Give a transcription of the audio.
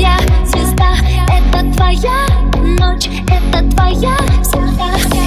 твоя звезда, это твоя ночь, это твоя всегда.